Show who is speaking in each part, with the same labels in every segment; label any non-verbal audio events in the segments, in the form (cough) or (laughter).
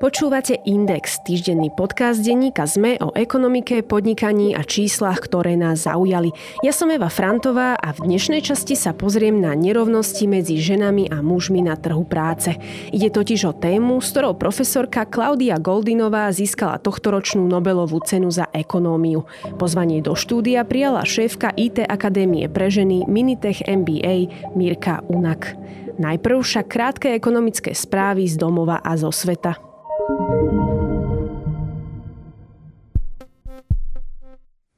Speaker 1: Počúvate Index, týždenný podcast denníka ZME o ekonomike, podnikaní a číslach, ktoré nás zaujali. Ja som Eva Frantová a v dnešnej časti sa pozriem na nerovnosti medzi ženami a mužmi na trhu práce. Ide totiž o tému, s ktorou profesorka Klaudia Goldinová získala tohtoročnú Nobelovú cenu za ekonómiu. Pozvanie do štúdia prijala šéfka IT Akadémie pre ženy Minitech MBA Mirka Unak. Najprv však krátke ekonomické správy z domova a zo sveta.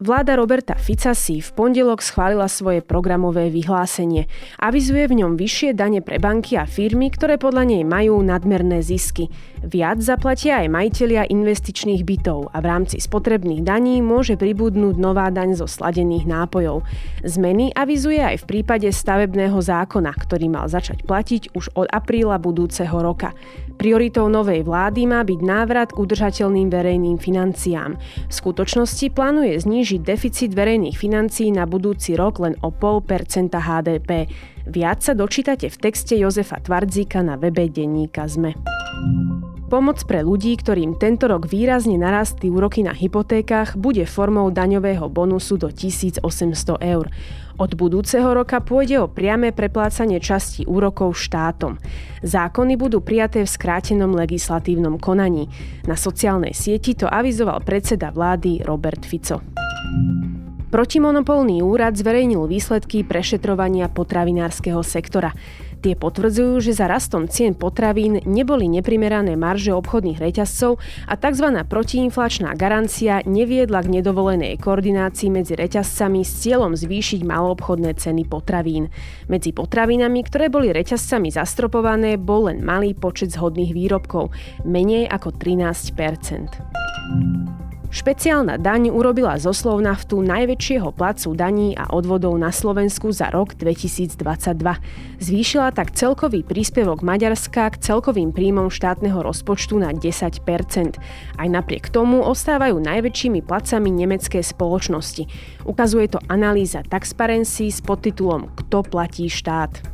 Speaker 1: Vláda Roberta Fica si v pondelok schválila svoje programové vyhlásenie. Avizuje v ňom vyššie dane pre banky a firmy, ktoré podľa nej majú nadmerné zisky. Viac zaplatia aj majiteľia investičných bytov a v rámci spotrebných daní môže pribudnúť nová daň zo sladených nápojov. Zmeny avizuje aj v prípade stavebného zákona, ktorý mal začať platiť už od apríla budúceho roka. Prioritou novej vlády má byť návrat k udržateľným verejným financiám. V skutočnosti plánuje znížiť deficit verejných financií na budúci rok len o 0,5% HDP. Viac sa dočítate v texte Jozefa Tvardzíka na webe denníka ZME. Pomoc pre ľudí, ktorým tento rok výrazne narastli úroky na hypotékach, bude formou daňového bonusu do 1800 eur. Od budúceho roka pôjde o priame preplácanie časti úrokov štátom. Zákony budú prijaté v skrátenom legislatívnom konaní. Na sociálnej sieti to avizoval predseda vlády Robert Fico. Protimonopolný úrad zverejnil výsledky prešetrovania potravinárskeho sektora. Tie potvrdzujú, že za rastom cien potravín neboli neprimerané marže obchodných reťazcov a tzv. protiinflačná garancia neviedla k nedovolenej koordinácii medzi reťazcami s cieľom zvýšiť maloobchodné ceny potravín. Medzi potravinami, ktoré boli reťazcami zastropované, bol len malý počet zhodných výrobkov, menej ako 13 Špeciálna daň urobila zo Slovnaftu najväčšieho placu daní a odvodov na Slovensku za rok 2022. Zvýšila tak celkový príspevok Maďarska k celkovým príjmom štátneho rozpočtu na 10% Aj napriek tomu ostávajú najväčšími placami nemecké spoločnosti. Ukazuje to analýza Taxparency s podtitulom Kto platí štát.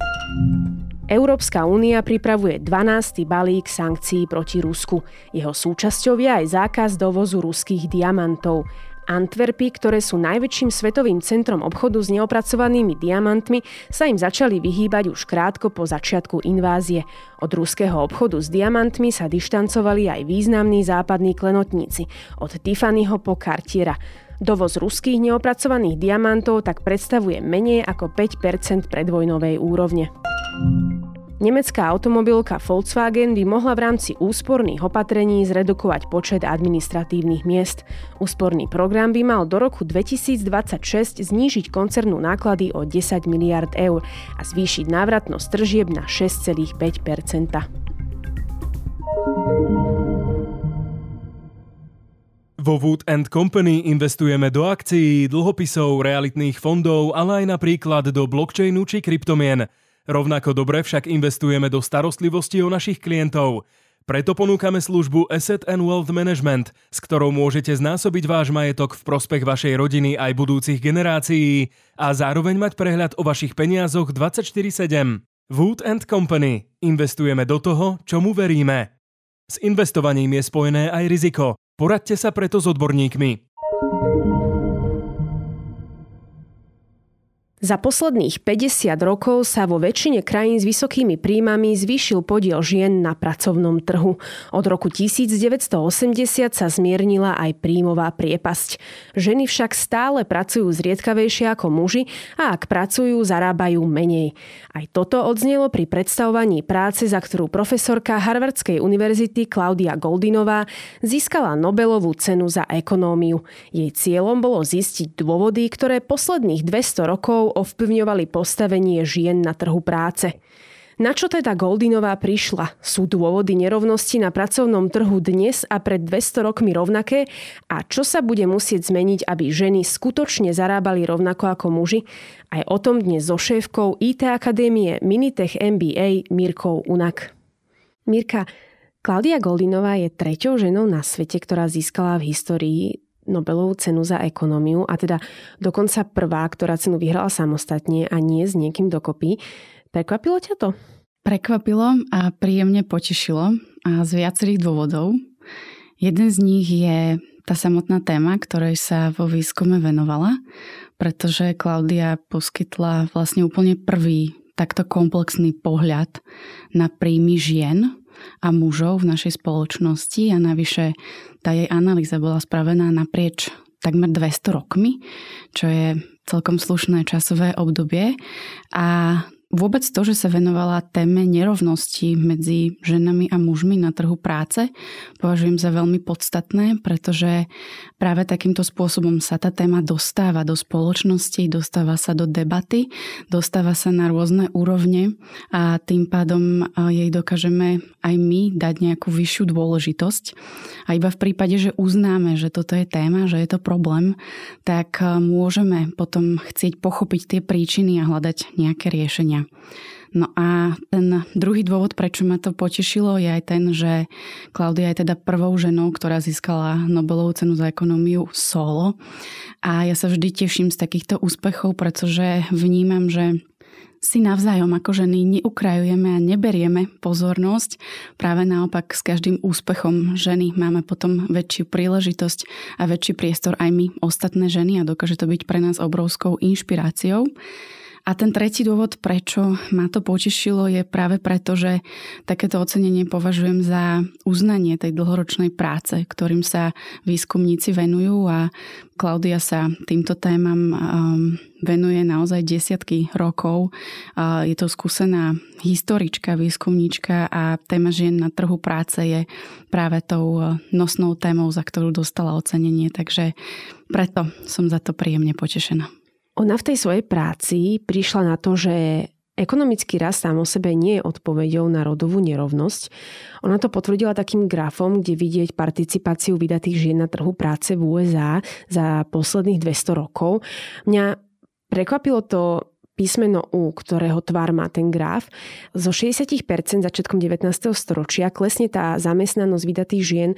Speaker 1: Európska únia pripravuje 12. balík sankcií proti Rusku. Jeho súčasťou je aj zákaz dovozu ruských diamantov. Antwerpy, ktoré sú najväčším svetovým centrom obchodu s neopracovanými diamantmi, sa im začali vyhýbať už krátko po začiatku invázie. Od ruského obchodu s diamantmi sa dištancovali aj významní západní klenotníci, od Tiffanyho po Cartiera. Dovoz ruských neopracovaných diamantov tak predstavuje menej ako 5% predvojnovej úrovne. Nemecká automobilka Volkswagen by mohla v rámci úsporných opatrení zredukovať počet administratívnych miest. Úsporný program by mal do roku 2026 znížiť koncernu náklady o 10 miliard eur a zvýšiť návratnosť tržieb na 6,5%
Speaker 2: Vo Wood Company investujeme do akcií, dlhopisov, realitných fondov, ale aj napríklad do blockchainu či kryptomien – Rovnako dobre však investujeme do starostlivosti o našich klientov. Preto ponúkame službu Asset and Wealth Management, s ktorou môžete znásobiť váš majetok v prospech vašej rodiny aj budúcich generácií a zároveň mať prehľad o vašich peniazoch 24-7. Wood and Company. Investujeme do toho, čomu veríme. S investovaním je spojené aj riziko. Poradte sa preto s odborníkmi.
Speaker 1: Za posledných 50 rokov sa vo väčšine krajín s vysokými príjmami zvýšil podiel žien na pracovnom trhu. Od roku 1980 sa zmiernila aj príjmová priepasť. Ženy však stále pracujú zriedkavejšie ako muži a ak pracujú, zarábajú menej. Aj toto odznelo pri predstavovaní práce, za ktorú profesorka Harvardskej univerzity Klaudia Goldinová získala Nobelovú cenu za ekonómiu. Jej cieľom bolo zistiť dôvody, ktoré posledných 200 rokov ovplyvňovali postavenie žien na trhu práce. Na čo teda Goldinová prišla? Sú dôvody nerovnosti na pracovnom trhu dnes a pred 200 rokmi rovnaké? A čo sa bude musieť zmeniť, aby ženy skutočne zarábali rovnako ako muži? Aj o tom dnes so šéfkou IT Akadémie Minitech MBA Mirkou Unak. Mirka, Klaudia Goldinová je treťou ženou na svete, ktorá získala v histórii Nobelovú cenu za ekonómiu a teda dokonca prvá, ktorá cenu vyhrala samostatne a nie s niekým dokopy. Prekvapilo ťa to?
Speaker 3: Prekvapilo a príjemne potešilo. a z viacerých dôvodov. Jeden z nich je tá samotná téma, ktorej sa vo výskume venovala, pretože Klaudia poskytla vlastne úplne prvý takto komplexný pohľad na príjmy žien a mužov v našej spoločnosti a navyše tá jej analýza bola spravená naprieč takmer 200 rokmi, čo je celkom slušné časové obdobie. A Vôbec to, že sa venovala téme nerovnosti medzi ženami a mužmi na trhu práce, považujem za veľmi podstatné, pretože práve takýmto spôsobom sa tá téma dostáva do spoločnosti, dostáva sa do debaty, dostáva sa na rôzne úrovne a tým pádom jej dokážeme aj my dať nejakú vyššiu dôležitosť. A iba v prípade, že uznáme, že toto je téma, že je to problém, tak môžeme potom chcieť pochopiť tie príčiny a hľadať nejaké riešenia. No a ten druhý dôvod, prečo ma to potešilo, je aj ten, že Klaudia je teda prvou ženou, ktorá získala Nobelovú cenu za ekonómiu solo. A ja sa vždy teším z takýchto úspechov, pretože vnímam, že si navzájom ako ženy neukrajujeme a neberieme pozornosť. Práve naopak s každým úspechom ženy máme potom väčšiu príležitosť a väčší priestor aj my, ostatné ženy a dokáže to byť pre nás obrovskou inšpiráciou. A ten tretí dôvod, prečo ma to potešilo, je práve preto, že takéto ocenenie považujem za uznanie tej dlhoročnej práce, ktorým sa výskumníci venujú a Klaudia sa týmto témam um, venuje naozaj desiatky rokov. Je to skúsená historička, výskumníčka a téma žien na trhu práce je práve tou uh, nosnou témou, za ktorú dostala ocenenie, takže preto som za to príjemne potešená.
Speaker 1: Ona v tej svojej práci prišla na to, že Ekonomický rast sám o sebe nie je odpoveďou na rodovú nerovnosť. Ona to potvrdila takým grafom, kde vidieť participáciu vydatých žien na trhu práce v USA za posledných 200 rokov. Mňa prekvapilo to písmeno U, ktorého tvár má ten graf. Zo 60% začiatkom 19. storočia klesne tá zamestnanosť vydatých žien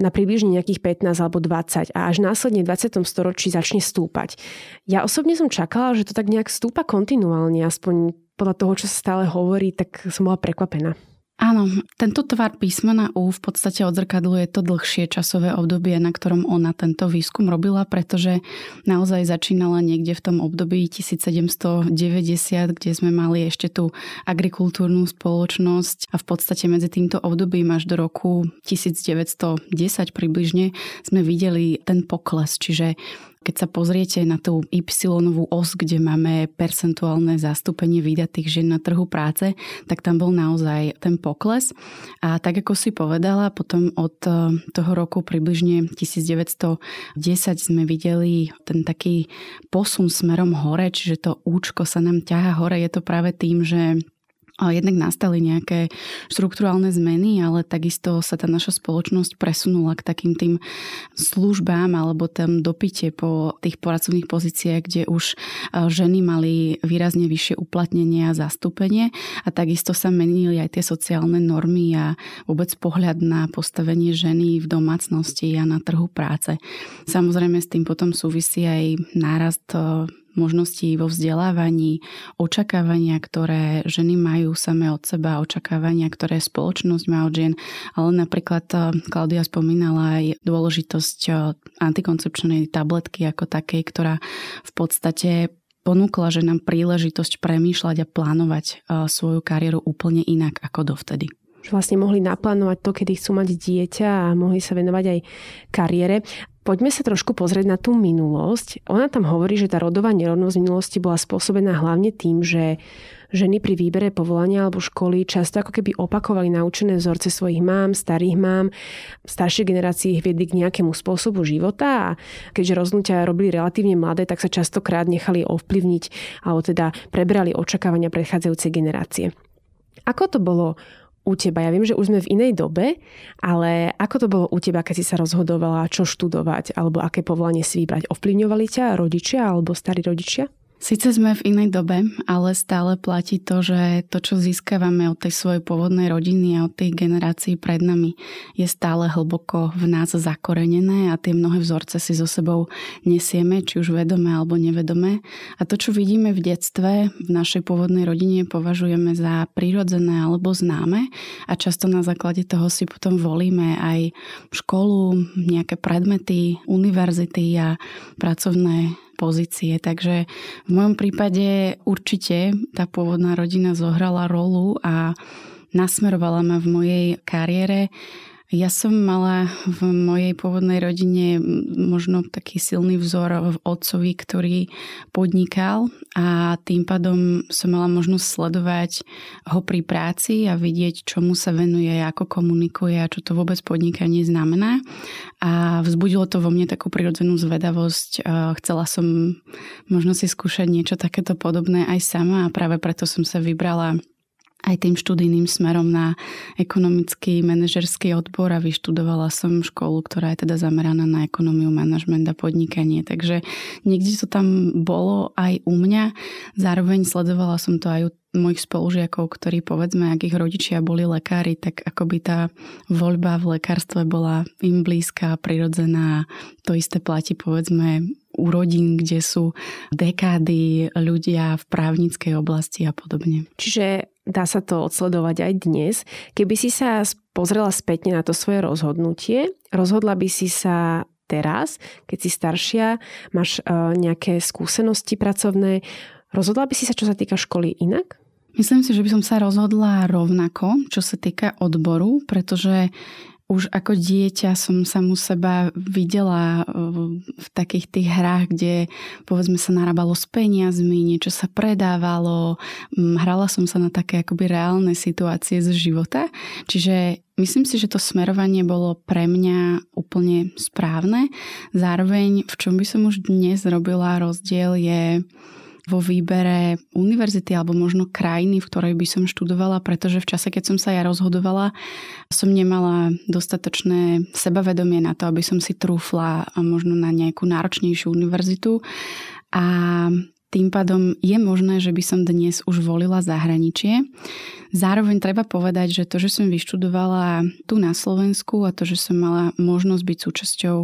Speaker 1: na približne nejakých 15 alebo 20 a až následne v 20. storočí začne stúpať. Ja osobne som čakala, že to tak nejak stúpa kontinuálne, aspoň podľa toho, čo sa stále hovorí, tak som bola prekvapená.
Speaker 3: Áno, tento tvar písmena U v podstate odzrkadluje to dlhšie časové obdobie, na ktorom ona tento výskum robila, pretože naozaj začínala niekde v tom období 1790, kde sme mali ešte tú agrikultúrnu spoločnosť. A v podstate medzi týmto obdobím až do roku 1910 približne sme videli ten pokles, čiže keď sa pozriete na tú y os, kde máme percentuálne zastúpenie vydatých žien na trhu práce, tak tam bol naozaj ten pokles. A tak ako si povedala, potom od e, toho roku približne 1910 sme videli ten taký posun smerom hore, čiže to účko sa nám ťaha hore. Je to práve tým, že jednak nastali nejaké štruktúrálne zmeny, ale takisto sa tá naša spoločnosť presunula k takým tým službám alebo tam dopite po tých pracovných pozíciách, kde už e, ženy mali výrazne vyššie uplatnenie a zastúpenie a takisto sa menili aj tie sociálne normy a vôbec pohľad na postavenie ženy v domácnosti a na trhu práce. Samozrejme s tým potom súvisí aj nárast e, možností vo vzdelávaní, očakávania, ktoré ženy majú same od seba, očakávania, ktoré spoločnosť má od žien, ale napríklad eh, Klaudia spomínala aj dôležitosť eh, antikoncepčnej tabletky ako takej, ktorá v podstate ponúkla ženám príležitosť premýšľať a plánovať eh, svoju kariéru úplne inak ako dovtedy
Speaker 1: že vlastne mohli naplánovať to, kedy chcú mať dieťa a mohli sa venovať aj kariére. Poďme sa trošku pozrieť na tú minulosť. Ona tam hovorí, že tá rodová nerovnosť v minulosti bola spôsobená hlavne tým, že ženy pri výbere povolania alebo školy často ako keby opakovali naučené vzorce svojich mám, starých mám, staršie generácie ich viedli k nejakému spôsobu života a keďže rozhodnutia robili relatívne mladé, tak sa častokrát nechali ovplyvniť alebo teda prebrali očakávania predchádzajúcej generácie. Ako to bolo u teba? Ja viem, že už sme v inej dobe, ale ako to bolo u teba, keď si sa rozhodovala, čo študovať alebo aké povolanie si vybrať? Ovplyvňovali ťa rodičia alebo starí rodičia?
Speaker 3: Sice sme v inej dobe, ale stále platí to, že to, čo získavame od tej svojej pôvodnej rodiny a od tých generácií pred nami, je stále hlboko v nás zakorenené a tie mnohé vzorce si so sebou nesieme, či už vedome alebo nevedome. A to, čo vidíme v detstve, v našej pôvodnej rodine, považujeme za prírodzené alebo známe a často na základe toho si potom volíme aj školu, nejaké predmety, univerzity a pracovné pozície. Takže v mojom prípade určite tá pôvodná rodina zohrala rolu a nasmerovala ma v mojej kariére ja som mala v mojej pôvodnej rodine možno taký silný vzor v otcovi, ktorý podnikal a tým pádom som mala možnosť sledovať ho pri práci a vidieť, čomu sa venuje, ako komunikuje a čo to vôbec podnikanie znamená. A vzbudilo to vo mne takú prirodzenú zvedavosť. Chcela som možno si skúšať niečo takéto podobné aj sama a práve preto som sa vybrala aj tým študijným smerom na ekonomický manažerský odbor a vyštudovala som školu, ktorá je teda zameraná na ekonómiu, manažment a podnikanie. Takže niekde to tam bolo aj u mňa. Zároveň sledovala som to aj u mojich spolužiakov, ktorí povedzme, ak ich rodičia boli lekári, tak akoby tá voľba v lekárstve bola im blízka, prirodzená. To isté platí povedzme u rodín, kde sú dekády ľudia v právnickej oblasti a podobne.
Speaker 1: Čiže dá sa to odsledovať aj dnes. Keby si sa pozrela spätne na to svoje rozhodnutie, rozhodla by si sa teraz, keď si staršia, máš e, nejaké skúsenosti pracovné, rozhodla by si sa, čo sa týka školy, inak?
Speaker 3: Myslím si, že by som sa rozhodla rovnako, čo sa týka odboru, pretože už ako dieťa som sa mu seba videla v takých tých hrách, kde povedzme sa narábalo s peniazmi, niečo sa predávalo, hrala som sa na také akoby reálne situácie z života. Čiže myslím si, že to smerovanie bolo pre mňa úplne správne. Zároveň, v čom by som už dnes robila rozdiel je vo výbere univerzity alebo možno krajiny, v ktorej by som študovala, pretože v čase, keď som sa ja rozhodovala, som nemala dostatočné sebavedomie na to, aby som si trúfla možno na nejakú náročnejšiu univerzitu. A tým pádom je možné, že by som dnes už volila zahraničie. Zároveň treba povedať, že to, že som vyštudovala tu na Slovensku a to, že som mala možnosť byť súčasťou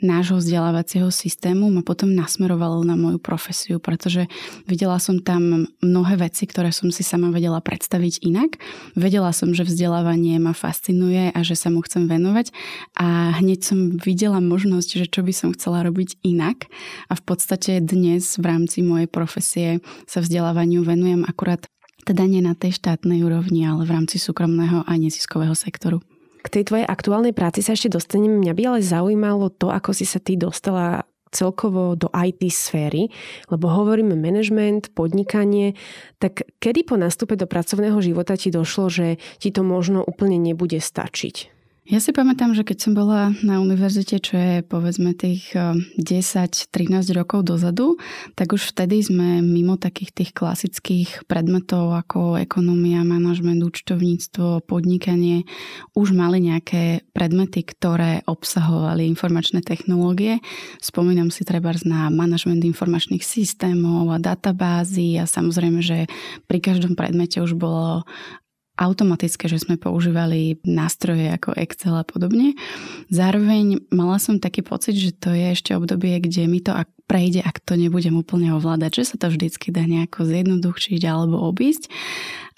Speaker 3: nášho vzdelávacieho systému, ma potom nasmerovalo na moju profesiu, pretože videla som tam mnohé veci, ktoré som si sama vedela predstaviť inak. Vedela som, že vzdelávanie ma fascinuje a že sa mu chcem venovať a hneď som videla možnosť, že čo by som chcela robiť inak a v podstate dnes v rámci mojej profesie sa vzdelávaniu venujem akurát teda nie na tej štátnej úrovni, ale v rámci súkromného a neziskového sektoru.
Speaker 1: K tej tvojej aktuálnej práci sa ešte dostanem. Mňa by ale zaujímalo to, ako si sa ty dostala celkovo do IT sféry, lebo hovoríme management, podnikanie, tak kedy po nástupe do pracovného života ti došlo, že ti to možno úplne nebude stačiť?
Speaker 3: Ja si pamätám, že keď som bola na univerzite, čo je povedzme tých 10-13 eh, rokov dozadu, tak už vtedy sme mimo takých tých klasických predmetov ako ekonomia, manažment, účtovníctvo, podnikanie, už mali nejaké predmety, ktoré obsahovali informačné technológie. Spomínam si treba na manažment informačných systémov a databázy a samozrejme, že pri každom predmete už bolo automatické, že sme používali nástroje ako Excel a podobne. Zároveň mala som taký pocit, že to je ešte obdobie, kde mi to ak prejde, ak to nebudem úplne ovládať, že sa to vždycky dá nejako zjednodušiť alebo obísť.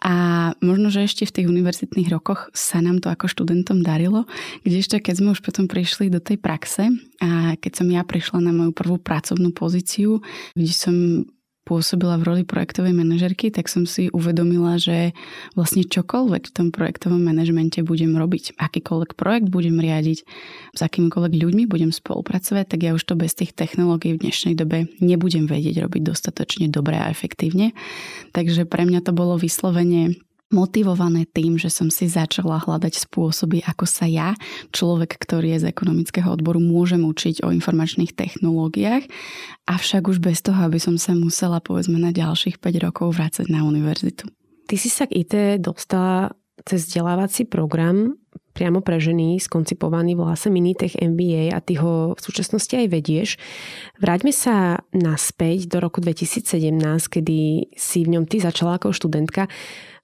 Speaker 3: A možno, že ešte v tých univerzitných rokoch sa nám to ako študentom darilo, kde ešte keď sme už potom prišli do tej praxe a keď som ja prišla na moju prvú pracovnú pozíciu, kde som pôsobila v roli projektovej manažerky, tak som si uvedomila, že vlastne čokoľvek v tom projektovom manažmente budem robiť, akýkoľvek projekt budem riadiť, s akýmikoľvek ľuďmi budem spolupracovať, tak ja už to bez tých technológií v dnešnej dobe nebudem vedieť robiť dostatočne dobre a efektívne. Takže pre mňa to bolo vyslovene motivované tým, že som si začala hľadať spôsoby, ako sa ja, človek, ktorý je z ekonomického odboru, môžem učiť o informačných technológiách, avšak už bez toho, aby som sa musela povedzme na ďalších 5 rokov vrácať na univerzitu.
Speaker 1: Ty si sa k IT dostala cez vzdelávací program priamo pre ženy skoncipovaný, volá sa Minitech MBA a ty ho v súčasnosti aj vedieš. Vráťme sa naspäť do roku 2017, kedy si v ňom ty začala ako študentka.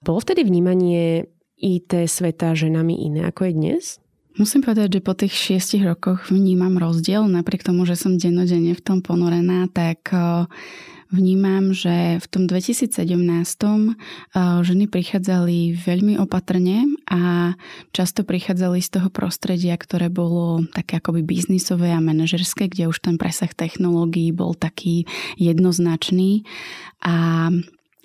Speaker 1: Bolo vtedy vnímanie IT sveta ženami iné ako je dnes?
Speaker 3: Musím povedať, že po tých šiestich rokoch vnímam rozdiel, napriek tomu, že som dennodenne v tom ponorená, tak vnímam, že v tom 2017 ženy prichádzali veľmi opatrne a často prichádzali z toho prostredia, ktoré bolo také akoby biznisové a manažerské, kde už ten presah technológií bol taký jednoznačný. A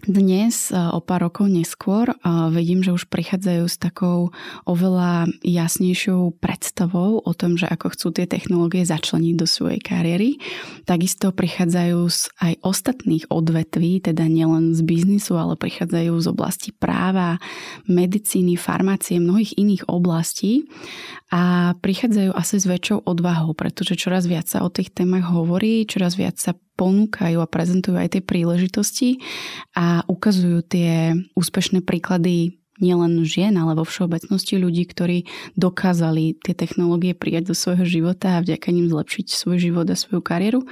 Speaker 3: dnes, e, o pár rokov neskôr, e, vidím, že už prichádzajú s takou oveľa jasnejšou predstavou o tom, že ako chcú tie technológie začleniť do svojej kariéry. Takisto prichádzajú z aj ostatných odvetví, teda nielen z biznisu, ale prichádzajú z oblasti práva, medicíny, farmácie, mnohých iných oblastí a prichádzajú asi s väčšou odvahou, pretože čoraz viac sa o tých témach hovorí, čoraz viac sa ponúkajú a prezentujú aj tie príležitosti a ukazujú tie úspešné príklady nielen žien, ale vo všeobecnosti ľudí, ktorí dokázali tie technológie prijať do svojho života a vďaka ním zlepšiť svoj život a svoju kariéru,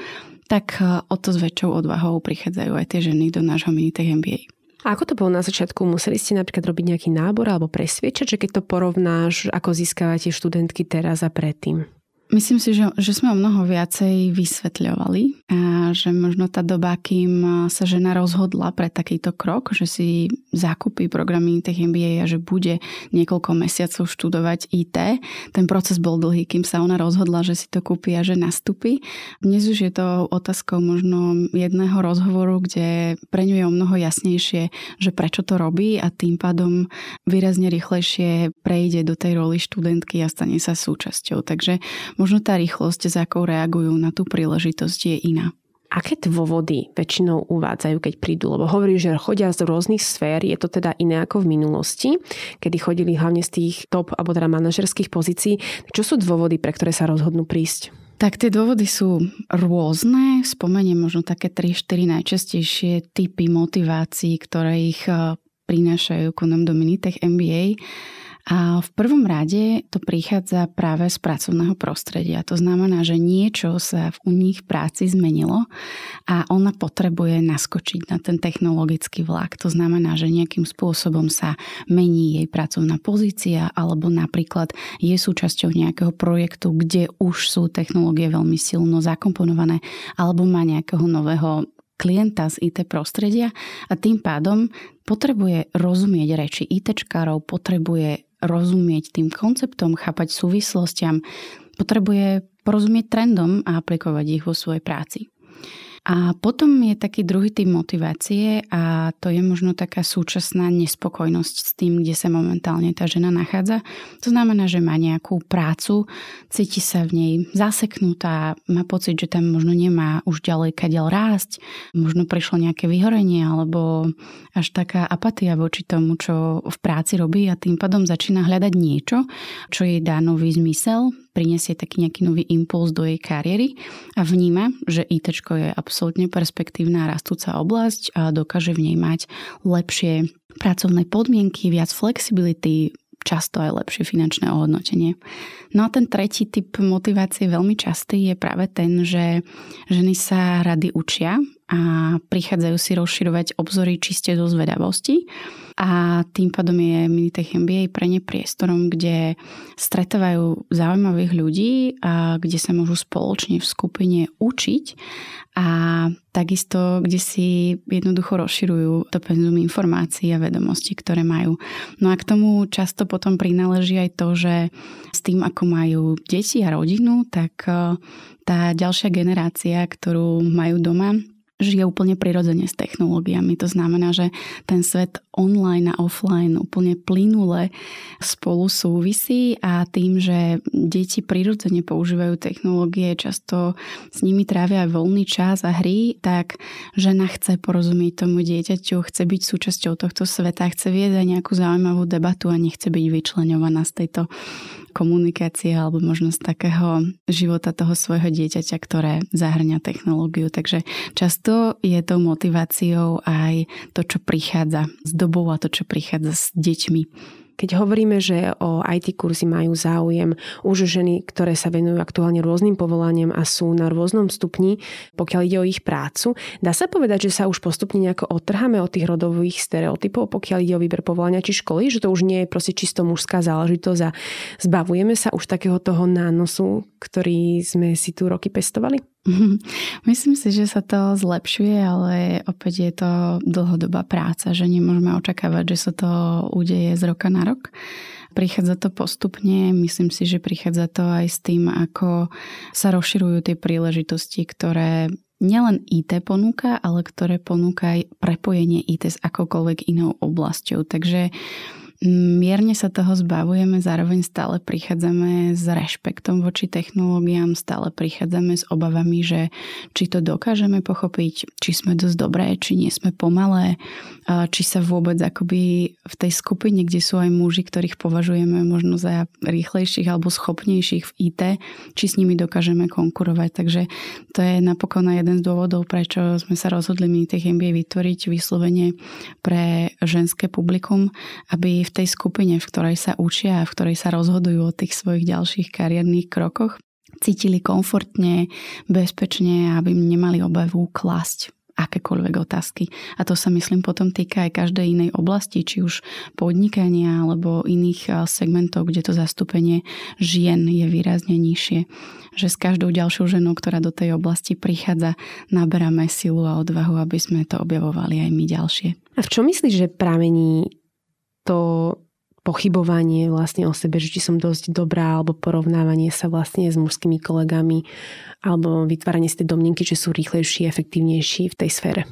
Speaker 3: tak e, o to s väčšou odvahou prichádzajú aj tie ženy do nášho Minitech MBA.
Speaker 1: A ako to bolo na začiatku? Museli ste napríklad robiť nejaký nábor alebo presviečať, že keď to porovnáš, ako získavate študentky teraz a predtým?
Speaker 3: Myslím si, že, že sme o mnoho viacej vysvetľovali a že možno tá doba, kým sa žena rozhodla pre takýto krok, že si zakúpi programy Tech MBA a že bude niekoľko mesiacov študovať IT, ten proces bol dlhý, kým sa ona rozhodla, že si to kúpi a že nastúpi. Dnes už je to otázkou možno jedného rozhovoru, kde pre ňu je o mnoho jasnejšie, že prečo to robí a tým pádom výrazne rýchlejšie prejde do tej roli študentky a stane sa súčasťou. Takže možno tá rýchlosť, za akou reagujú na tú príležitosť, je iná.
Speaker 1: Aké dôvody väčšinou uvádzajú, keď prídu? Lebo hovorí, že chodia z rôznych sfér, je to teda iné ako v minulosti, kedy chodili hlavne z tých top alebo teda manažerských pozícií. Čo sú dôvody, pre ktoré sa rozhodnú prísť?
Speaker 3: Tak tie dôvody sú rôzne. Spomeniem možno také 3-4 najčastejšie typy motivácií, ktoré ich eh, prinášajú ku nám do Minitech MBA. A v prvom rade to prichádza práve z pracovného prostredia. To znamená, že niečo sa u nich práci zmenilo a ona potrebuje naskočiť na ten technologický vlak. To znamená, že nejakým spôsobom sa mení jej pracovná pozícia alebo napríklad je súčasťou nejakého projektu, kde už sú technológie veľmi silno zakomponované alebo má nejakého nového klienta z IT prostredia a tým pádom potrebuje rozumieť reči ITčkárov, potrebuje rozumieť tým konceptom, chápať súvislostiam, potrebuje porozumieť trendom a aplikovať ich vo svojej práci. A potom je taký druhý typ motivácie a to je možno taká súčasná nespokojnosť s tým, kde sa momentálne tá žena nachádza. To znamená, že má nejakú prácu, cíti sa v nej zaseknutá, má pocit, že tam možno nemá už ďalej kadeľ rásť, možno prišlo nejaké vyhorenie alebo až taká apatia voči tomu, čo v práci robí a tým pádom začína hľadať niečo, čo jej dá nový zmysel, prinesie taký nejaký nový impuls do jej kariéry a vníma, že IT je absolútne perspektívna a rastúca oblasť a dokáže v nej mať lepšie pracovné podmienky, viac flexibility, často aj lepšie finančné ohodnotenie. No a ten tretí typ motivácie veľmi častý je práve ten, že ženy sa rady učia a prichádzajú si rozširovať obzory čiste zo zvedavosti a tým pádom je Minitech MBA pre ne priestorom, kde stretávajú zaujímavých ľudí a kde sa môžu spoločne v skupine učiť a takisto, kde si jednoducho rozširujú to penzum informácií a vedomostí, ktoré majú. No a k tomu často potom prináleží aj to, že s tým, ako majú deti a rodinu, tak eh, tá ďalšia generácia, ktorú majú doma, žije úplne prirodzene s technológiami. To znamená, že ten svet online a offline úplne plynule spolu súvisí a tým, že deti prirodzene používajú technológie, často s nimi trávia aj voľný čas a hry, tak žena chce porozumieť tomu dieťaťu, chce byť súčasťou tohto sveta, chce viesť aj nejakú zaujímavú debatu a nechce byť vyčlenovaná z tejto komunikácie alebo možno z takého života toho svojho dieťaťa, ktoré zahrňa technológiu. Takže často je tou motiváciou aj to, čo prichádza s dobou a to, čo prichádza s deťmi
Speaker 1: Keď hovoríme, že o IT kurzy majú záujem už ženy, ktoré sa venujú aktuálne rôznym povolaniam a sú na rôznom stupni, pokiaľ ide o ich prácu, dá sa povedať, že sa už postupne nejako odtrháme od tých rodových stereotypov, pokiaľ ide o výber povolania či školy, že to už nie je proste čisto mužská záležitosť a zbavujeme sa už takého toho nánosu, ktorý sme si tu roky pestovali? (laughs)
Speaker 3: Myslím si, že sa to zlepšuje, ale opäť je to dlhodobá práca, že nemôžeme očakávať, že sa to udeje z roka na rok. Prichádza to postupne, myslím si, že prichádza to aj s tým, ako sa rozširujú tie príležitosti, ktoré nielen IT ponúka, ale ktoré ponúka aj prepojenie IT s akokoľvek inou oblasťou. Takže Mierne sa toho zbavujeme, zároveň stále prichádzame s rešpektom voči technológiám, stále prichádzame s obavami, že či to dokážeme pochopiť, či sme dosť dobré, či nie sme pomalé, či sa vôbec akoby v tej skupine, kde sú aj muži, ktorých považujeme možno za rýchlejších alebo schopnejších v IT, či s nimi dokážeme konkurovať. Takže to je napokon jeden z dôvodov, prečo sme sa rozhodli Minitech MBA vytvoriť vyslovene pre ženské publikum, aby v tej skupine, v ktorej sa učia a v ktorej sa rozhodujú o tých svojich ďalších kariérnych krokoch, cítili komfortne, bezpečne, aby nemali obavu klasť akékoľvek otázky. A to sa myslím potom týka aj každej inej oblasti, či už podnikania alebo iných segmentov, kde to zastúpenie žien je výrazne nižšie. Že s každou ďalšou ženou, ktorá do tej oblasti prichádza, naberáme silu a odvahu, aby sme to objavovali aj my ďalšie.
Speaker 1: A v čom myslíš, že pramení to pochybovanie vlastne o sebe, že či som dosť dobrá, alebo porovnávanie sa vlastne s mužskými kolegami, alebo vytváranie si tej domnenky, že sú rýchlejší, efektívnejší v tej sfére.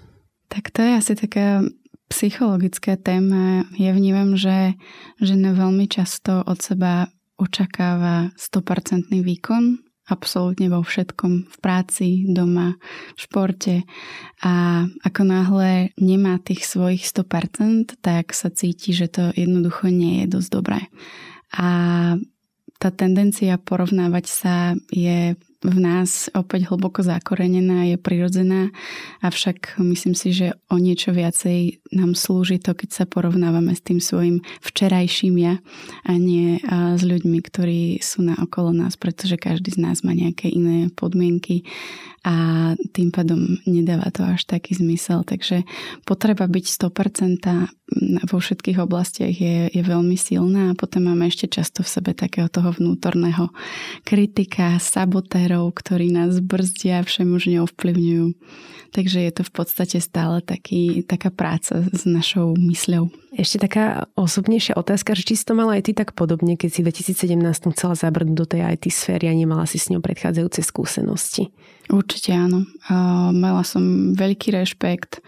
Speaker 3: Tak to je asi taká psychologická téma. Ja vnímam, že žena veľmi často od seba očakáva 100% výkon absolútne vo všetkom, v práci, doma, v športe a ako náhle nemá tých svojich 100%, tak sa cíti, že to jednoducho nie je dosť dobré. A tá tendencia porovnávať sa je v nás opäť hlboko zakorenená, je prirodzená, avšak myslím si, že o niečo viacej nám slúži to, keď sa porovnávame s tým svojim včerajším ja a nie s ľuďmi, ktorí sú na okolo nás, pretože každý z nás má nejaké iné podmienky a tým pádom nedáva to až taký zmysel. Takže potreba byť 100% vo všetkých oblastiach je, je veľmi silná a potom máme ešte často v sebe takého toho vnútorného kritika, sabotérov, ktorí nás brzdia, všemožne ovplyvňujú. Takže je to v podstate stále taký, taká práca s našou mysľou.
Speaker 1: Ešte taká osobnejšia otázka, že či si to mala aj ty tak podobne, keď si v 2017 chcela zabrnúť do tej IT sféry a nemala si s ňou predchádzajúce skúsenosti?
Speaker 3: Určite áno. Mala som veľký rešpekt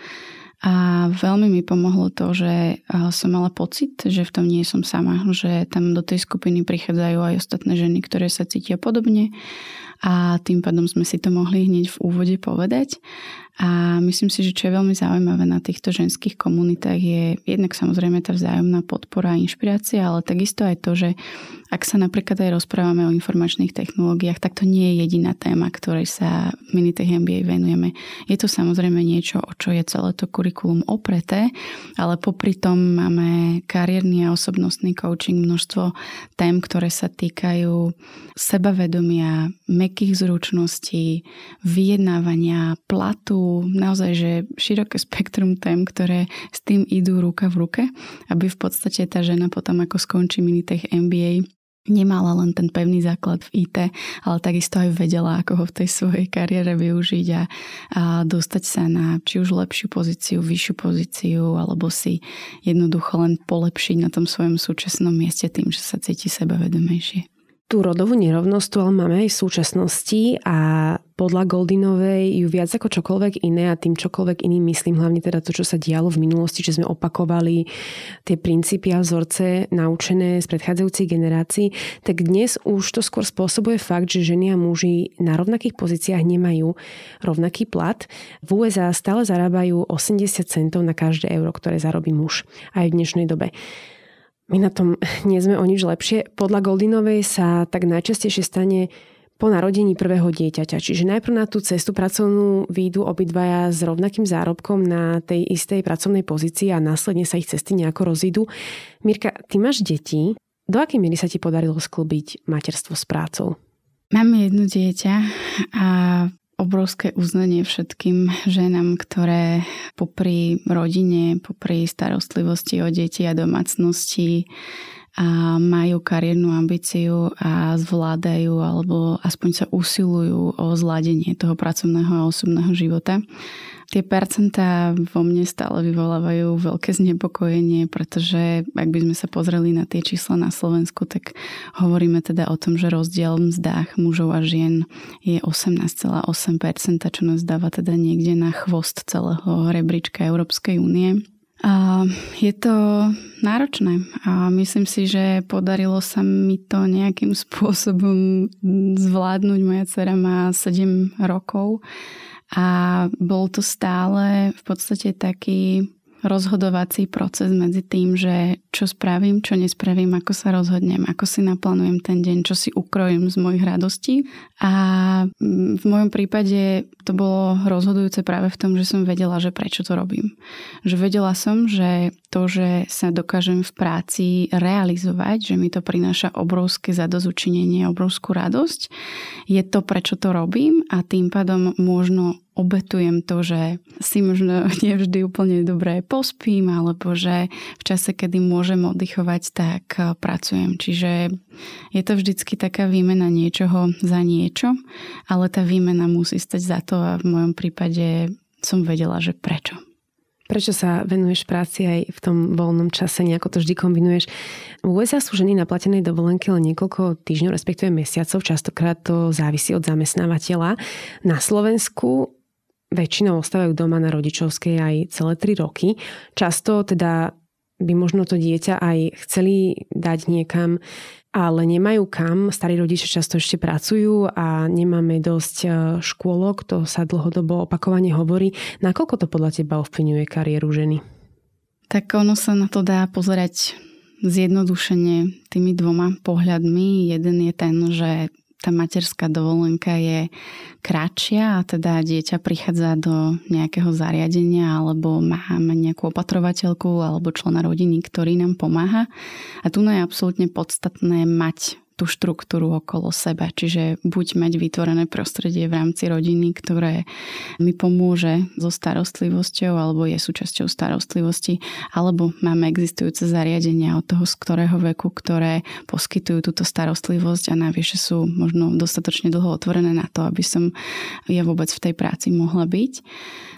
Speaker 3: a veľmi mi pomohlo to, že som mala pocit, že v tom nie som sama, že tam do tej skupiny prichádzajú aj ostatné ženy, ktoré sa cítia podobne a tým pádom sme si to mohli hneď v úvode povedať. A myslím si, že čo je veľmi zaujímavé na týchto ženských komunitách je jednak samozrejme tá vzájomná podpora a inšpirácia, ale takisto aj to, že ak sa napríklad aj rozprávame o informačných technológiách, tak to nie je jediná téma, ktorej sa Minitech MBA venujeme. Je to samozrejme niečo, o čo je celé to kurikulum opreté, ale popri tom máme kariérny a osobnostný coaching, množstvo tém, ktoré sa týkajú sebavedomia, mekých zručností, vyjednávania, platu, naozaj, že široké spektrum tém, ktoré s tým idú ruka v ruke, aby v podstate tá žena potom ako skončí Minitech MBA nemala len ten pevný základ v IT, ale takisto aj vedela, ako ho v tej svojej kariére využiť a, a dostať sa na či už lepšiu pozíciu, vyššiu pozíciu, alebo si jednoducho len polepšiť na tom svojom súčasnom mieste tým, že sa cíti sebavedomejšie
Speaker 1: tú rodovú nerovnosť tu ale máme aj v súčasnosti a podľa Goldinovej ju viac ako čokoľvek iné a tým čokoľvek iným myslím hlavne teda to, čo sa dialo v minulosti, že sme opakovali tie princípy a vzorce naučené z predchádzajúcich generácií, tak dnes už to skôr spôsobuje fakt, že ženy a muži na rovnakých pozíciách nemajú rovnaký plat. V USA stále zarábajú 80 centov na každé euro, ktoré zarobí muž aj v dnešnej dobe. My na tom (laughs) nie sme o nič lepšie. Podľa Goldinovej sa tak najčastejšie stane po narodení prvého dieťaťa. Čiže najprv na tú cestu pracovnú výjdu obidvaja s rovnakým zárobkom na tej istej pracovnej pozícii a následne sa ich cesty nejako rozídu. Mirka, ty máš deti. Do akej miery sa ti podarilo sklbiť materstvo s prácou?
Speaker 3: Mám jedno dieťa a obrovské uznanie všetkým ženám, ktoré popri rodine, popri starostlivosti o deti a domácnosti a majú kariérnu ambíciu a zvládajú alebo aspoň sa usilujú o zladenie toho pracovného a osobného života. Tie percentá vo mne stále vyvolávajú veľké znepokojenie, pretože ak by sme sa pozreli na tie čísla na Slovensku, tak hovoríme teda o tom, že rozdiel v mzdách mužov a žien je 18,8%, čo nás dáva teda niekde na chvost celého rebríčka Európskej únie. A je to náročné a myslím si, že podarilo sa mi to nejakým (laughs) spôsobom zvládnuť. Moja dcera má 7 rokov a bol to stále v podstate taký rozhodovací proces medzi tým, že čo spravím, čo nespravím, ako sa rozhodnem, ako si naplánujem ten deň, čo si ukrojím z mojich radostí. A v mojom prípade to bolo rozhodujúce práve v tom, že som vedela, že prečo to robím. Že vedela som, že to, že sa dokážem v práci realizovať, že mi to prináša obrovské zadozučinenie, obrovskú radosť, je to, prečo to robím a tým pádom možno obetujem to, že si možno (laughs) nevždy úplne dobre pospím, alebo že v čase, kedy môžem oddychovať, tak eh, pracujem. Čiže je to vždycky taká výmena niečoho za niečo, ale tá výmena musí stať za to a v mojom prípade som vedela, že prečo.
Speaker 1: Prečo sa venuješ práci aj v tom voľnom čase, nejako to vždy kombinuješ? V USA sú ženy na platenej dovolenke len niekoľko týždňov, respektíve mesiacov, častokrát to závisí od zamestnávateľa. Na Slovensku väčšinou ostávajú doma na rodičovskej aj celé 3 roky. Často teda by možno to dieťa aj chceli dať niekam, ale nemajú kam. Starí rodičia často ešte pracujú a nemáme dosť e, škôlok, to sa dlhodobo opakovane hovorí. Nakoľko to podľa teba ovplyvňuje kariéru ženy?
Speaker 3: Tak ono sa na to dá pozerať zjednodušene tými dvoma pohľadmi. Jeden je ten, že tá materská dovolenka je kratšia a teda dieťa prichádza do nejakého zariadenia alebo máme nejakú opatrovateľku alebo člena rodiny, ktorý nám pomáha. A tu je absolútne podstatné mať tú štruktúru okolo seba. Čiže buď mať vytvorené prostredie v rámci rodiny, ktoré mi pomôže so starostlivosťou alebo je súčasťou starostlivosti, alebo máme existujúce zariadenia od toho, z ktorého veku, ktoré poskytujú túto starostlivosť a navyše sú možno dostatočne dlho otvorené na to, aby som ja vôbec v tej práci mohla byť.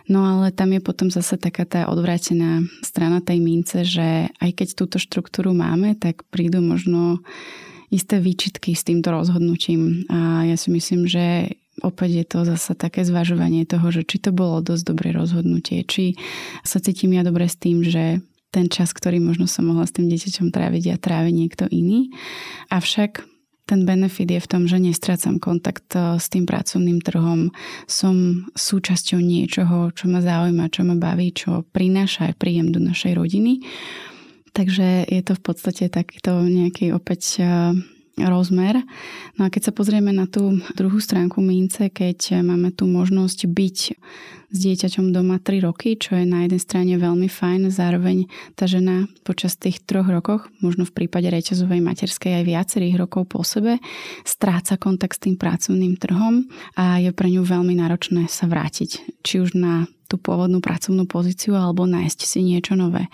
Speaker 3: No ale tam je potom zase taká tá odvrátená strana tej mince, že aj keď túto štruktúru máme, tak prídu možno isté výčitky s týmto rozhodnutím. A ja si myslím, že opäť je to zase také zvažovanie toho, že či to bolo dosť dobré rozhodnutie, či sa cítim ja dobre s tým, že ten čas, ktorý možno som mohla s tým dieťaťom tráviť, ja trávi niekto iný. Avšak ten benefit je v tom, že nestrácam kontakt eh, s tým pracovným trhom. Som súčasťou niečoho, čo ma zaujíma, čo ma baví, čo prináša aj príjem do našej rodiny. Takže je to v podstate takýto nejaký opäť rozmer. No a keď sa pozrieme na tú druhú stránku mince, keď máme tu možnosť byť s dieťaťom doma 3 roky, čo je na jednej strane veľmi fajn, zároveň tá žena počas tých troch rokoch, možno v prípade reťazovej materskej aj viacerých rokov po sebe, stráca kontakt s tým pracovným trhom a je pre ňu veľmi náročné sa vrátiť. Či už na tú pôvodnú pracovnú pozíciu alebo nájsť si niečo nové.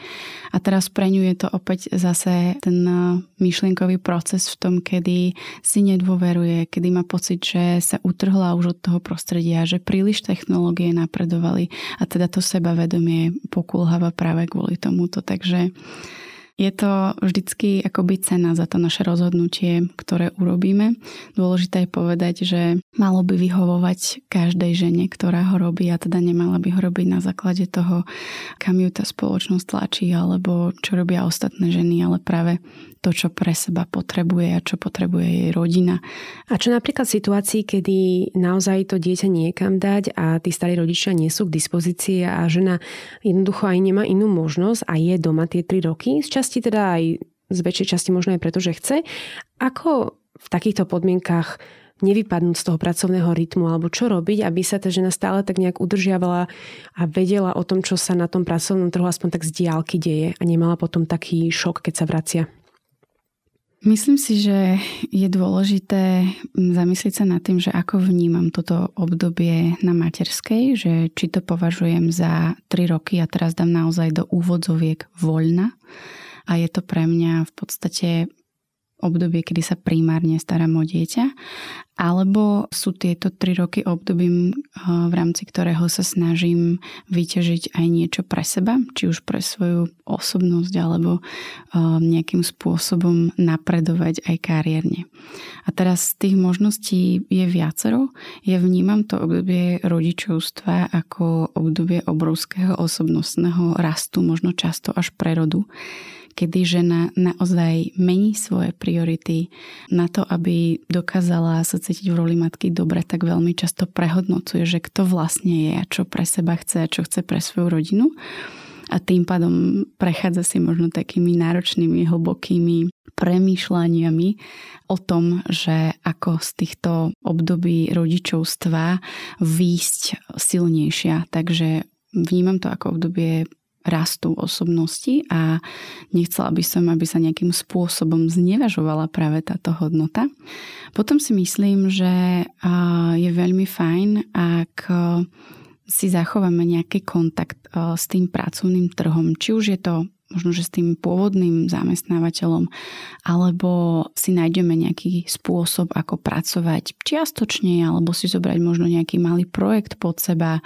Speaker 3: A teraz pre ňu je to opäť zase ten eh, myšlienkový proces v tom, kedy si nedôveruje, kedy má pocit, že sa utrhla už od toho prostredia, že príliš technológie napredovali a teda to sebavedomie pokulháva práve kvôli tomuto. Takže je to vždycky akoby cena za to naše rozhodnutie, ktoré urobíme. Dôležité je povedať, že malo by vyhovovať každej žene, ktorá ho robí a teda nemala by ho robiť na základe toho, kam ju tá spoločnosť tlačí alebo čo robia ostatné ženy, ale práve to, čo pre seba potrebuje a čo potrebuje jej rodina.
Speaker 1: A čo napríklad v situácii, kedy naozaj to dieťa niekam dať a tí starí rodičia nie sú k dispozícii a žena jednoducho aj nemá inú možnosť a je doma tie 3 roky, z časti teda aj z väčšej časti možno aj preto, že chce. Ako v takýchto podmienkach nevypadnúť z toho pracovného rytmu, alebo čo robiť, aby sa tá žena stále tak nejak udržiavala a vedela o tom, čo sa na tom pracovnom trhu aspoň tak z diálky deje a nemala potom taký šok, keď sa vracia.
Speaker 3: Myslím si, že je dôležité zamyslieť sa nad tým, že ako vnímam toto obdobie na materskej, že či to považujem za 3 roky a teraz dám naozaj do úvodzoviek voľna. A je to pre mňa v podstate obdobie, kedy sa primárne starám o dieťa, alebo sú tieto tri roky obdobím, eh, v rámci ktorého sa snažím vyťažiť aj niečo pre seba, či už pre svoju osobnosť, alebo eh, nejakým spôsobom napredovať aj kariérne. A teraz tých možností je viacero. Ja vnímam to obdobie rodičovstva ako obdobie obrovského osobnostného rastu, možno často až prerodu kedy žena naozaj mení svoje priority na to, aby dokázala sa cítiť v roli matky dobre, tak veľmi často prehodnocuje, že kto vlastne je a čo pre seba chce a čo chce pre svoju rodinu. A tým pádom prechádza si možno takými náročnými, hlbokými premýšľaniami o tom, že ako z týchto období rodičovstva výjsť silnejšia. Takže vnímam to ako obdobie rastu osobnosti a nechcela by som, aby sa nejakým spôsobom znevažovala práve táto hodnota. Potom si myslím, že je veľmi fajn, ak si zachováme nejaký kontakt s tým pracovným trhom. Či už je to možno, že s tým pôvodným zamestnávateľom, alebo si nájdeme nejaký spôsob, ako pracovať čiastočne, alebo si zobrať možno nejaký malý projekt pod seba.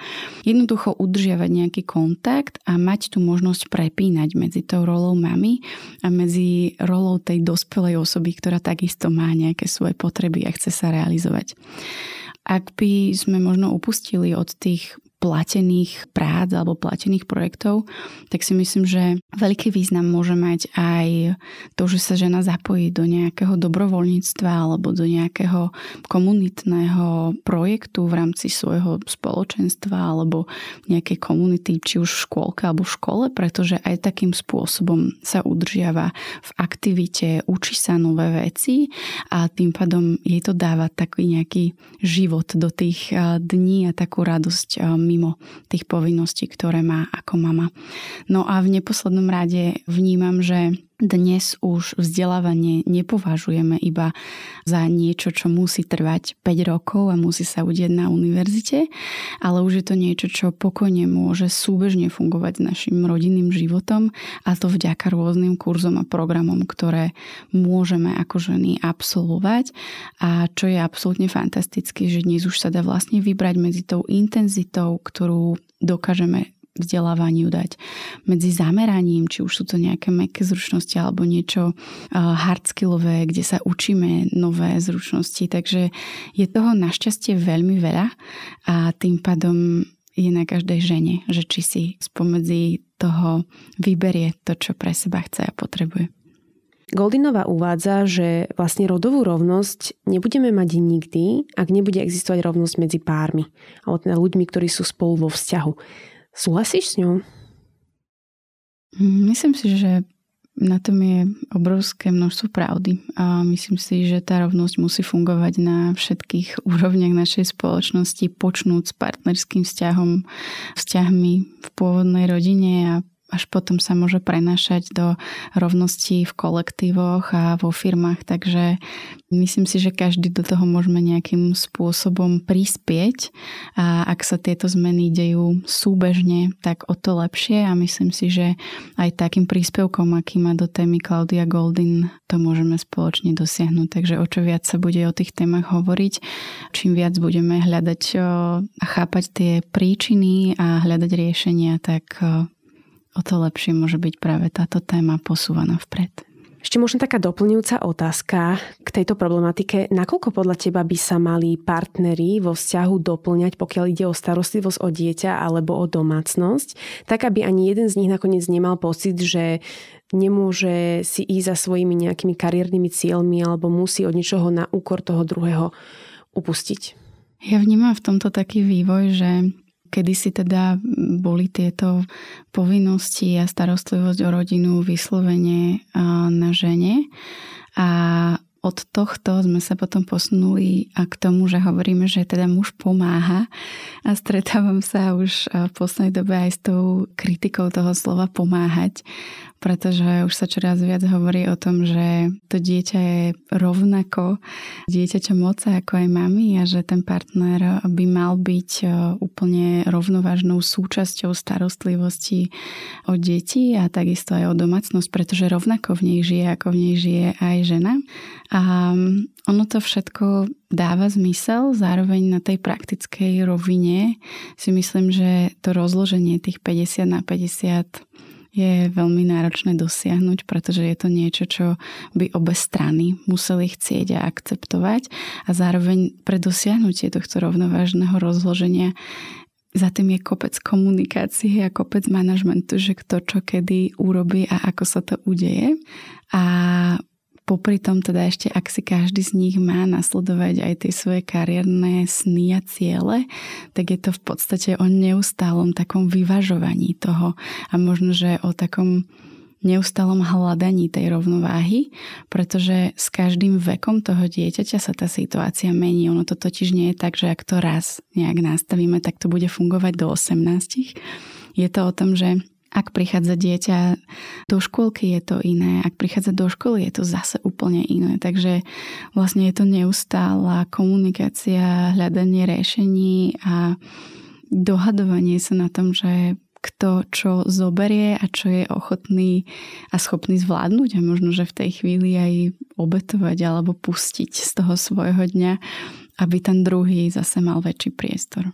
Speaker 3: Jednoducho udržiavať nejaký kontakt a mať tú možnosť prepínať medzi tou rolou mamy a medzi rolou tej dospelej osoby, ktorá takisto má nejaké svoje potreby a chce sa realizovať. Ak by sme možno upustili od tých platených prác alebo platených projektov, tak si myslím, že veľký význam môže mať aj to, že sa žena zapojí do nejakého dobrovoľníctva alebo do nejakého komunitného projektu v rámci svojho spoločenstva alebo nejakej komunity, či už v škôlke alebo v škole, pretože aj takým spôsobom sa udržiava v aktivite, učí sa nové veci a tým pádom jej to dáva taký nejaký život do tých dní a takú radosť mimo tých povinností, ktoré má ako mama. No a v neposlednom rade vnímam, že dnes už vzdelávanie nepovažujeme iba za niečo, čo musí trvať 5 rokov a musí sa udieť na univerzite, ale už je to niečo, čo pokojne môže súbežne fungovať s našim rodinným životom a to vďaka rôznym kurzom a programom, ktoré môžeme ako ženy absolvovať. A čo je absolútne fantastické, že dnes už sa dá vlastne vybrať medzi tou intenzitou, ktorú dokážeme vzdelávaniu dať medzi zameraním, či už sú to nejaké meké zručnosti alebo niečo hardskillové, kde sa učíme nové zručnosti. Takže je toho našťastie veľmi veľa a tým pádom je na každej žene, že či si spomedzi toho vyberie to, čo pre seba chce a potrebuje.
Speaker 1: Goldinová uvádza, že vlastne rodovú rovnosť nebudeme mať nikdy, ak nebude existovať rovnosť medzi pármi, alebo teda ľuďmi, ktorí sú spolu vo vzťahu. Súhlasíš s ňou?
Speaker 3: Myslím si, že na tom je obrovské množstvo pravdy a myslím si, že tá rovnosť musí fungovať na všetkých úrovniach našej spoločnosti, počnúť s partnerským vzťahom, vzťahmi v pôvodnej rodine a až potom sa môže prenašať do rovnosti v kolektívoch a vo firmách. Takže myslím si, že každý do toho môžeme nejakým spôsobom prispieť a ak sa tieto zmeny dejú súbežne, tak o to lepšie a myslím si, že aj takým príspevkom, aký má do témy Claudia Goldin, to môžeme spoločne dosiahnuť. Takže o čo viac sa bude o tých témach hovoriť, čím viac budeme hľadať a chápať tie príčiny a hľadať riešenia, tak o to lepšie môže byť práve táto téma posúvaná vpred.
Speaker 1: Ešte možno taká doplňujúca otázka k tejto problematike. Nakoľko podľa teba by sa mali partneri vo vzťahu doplňať, pokiaľ ide o starostlivosť o dieťa alebo o domácnosť, tak aby ani jeden z nich nakoniec nemal pocit, že nemôže si ísť za svojimi nejakými kariérnymi cieľmi alebo musí od niečoho na úkor toho druhého upustiť?
Speaker 3: Ja vnímam v tomto taký vývoj, že Kedy si teda boli tieto povinnosti a starostlivosť o rodinu vyslovene na žene. A od tohto sme sa potom posunuli k tomu, že hovoríme, že teda muž pomáha a stretávam sa už v poslednej dobe aj s tou kritikou toho slova pomáhať, pretože už sa čoraz viac hovorí o tom, že to dieťa je rovnako dieťaťom moca ako aj mami a že ten partner by mal byť e, úplne rovnovážnou súčasťou starostlivosti o deti a takisto aj o domácnosť, pretože rovnako v nej žije, ako v nej žije aj žena. A ono to všetko dáva zmysel, zároveň na tej praktickej rovine si myslím, že to rozloženie tých 50 na 50 je veľmi náročné dosiahnuť, pretože je to niečo, čo by obe strany museli chcieť a akceptovať a zároveň pre dosiahnutie tohto rovnovážneho rozloženia za tým je kopec komunikácie a kopec manažmentu, že kto čo kedy urobí a ako sa to udeje. A popri tom teda ešte, ak si každý z nich má nasledovať aj tie svoje kariérne sny a ciele, tak je to v podstate o neustálom takom vyvažovaní toho a možno, že o takom neustálom hľadaní tej rovnováhy, pretože s každým vekom toho dieťaťa sa tá situácia mení. Ono to totiž nie je tak, že ak to raz nejak nastavíme, tak to bude fungovať do 18. Je to o tom, že ak prichádza dieťa do škôlky, je to iné. Ak prichádza do školy, je to zase úplne iné. Takže vlastne je to neustála komunikácia, hľadanie riešení a dohadovanie sa na tom, že kto čo zoberie a čo je ochotný a schopný zvládnuť a možno, že v tej chvíli aj obetovať alebo pustiť z toho svojho dňa, aby ten druhý zase mal väčší priestor.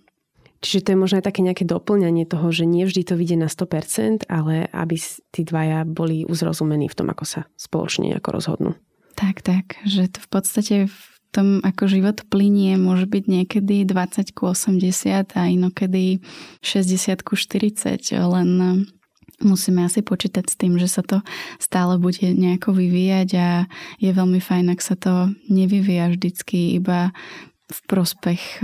Speaker 1: Čiže to je možno aj také nejaké doplňanie toho, že nie vždy to vyjde na 100%, ale aby tí dvaja boli uzrozumení v tom, ako sa spoločne ako rozhodnú.
Speaker 3: Tak, tak, že to v podstate v tom, ako život plinie, môže byť niekedy 20 ku 80 a inokedy 60 ku 40, len musíme asi počítať s tým, že sa to stále bude nejako vyvíjať a je veľmi fajn, ak sa to nevyvíja vždycky iba v prospech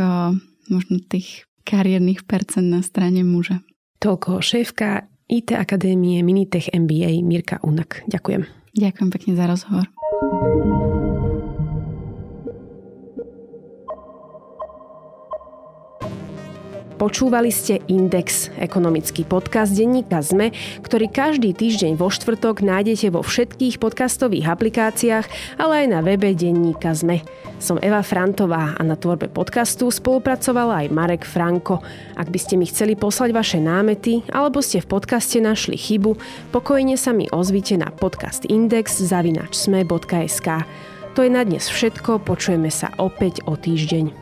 Speaker 3: možno tých kariérnych percent na strane muža.
Speaker 1: Toľko šéfka IT Akadémie Minitech MBA Mirka Unak. Ďakujem.
Speaker 3: Ďakujem pekne za rozhovor.
Speaker 1: Počúvali ste Index, ekonomický podcast denníka ZME, ktorý každý týždeň vo štvrtok nájdete vo všetkých podcastových aplikáciách, ale aj na webe denníka ZME. Som Eva Frantová a na tvorbe podcastu spolupracovala aj Marek Franko. Ak by ste mi chceli poslať vaše námety alebo ste v podcaste našli chybu, pokojne sa mi ozvite na podcast index zavinač To je na dnes všetko, počujeme sa opäť o týždeň.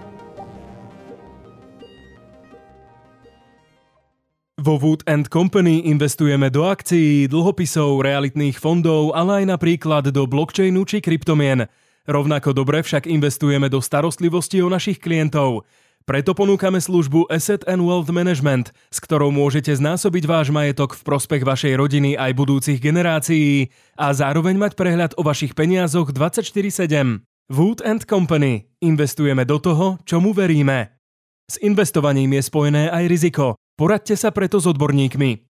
Speaker 2: Vo Wood Company investujeme do akcií, dlhopisov, realitných fondov, ale aj napríklad do blockchainu či kryptomien. Rovnako dobre však investujeme do starostlivosti o našich klientov. Preto ponúkame službu Asset and Wealth Management, s ktorou môžete znásobiť váš majetok v prospech vašej rodiny aj budúcich generácií a zároveň mať prehľad o vašich peniazoch 24-7. Wood Company. Investujeme do toho, čomu veríme. S investovaním je spojené aj riziko. Poradte sa preto s odborníkmi.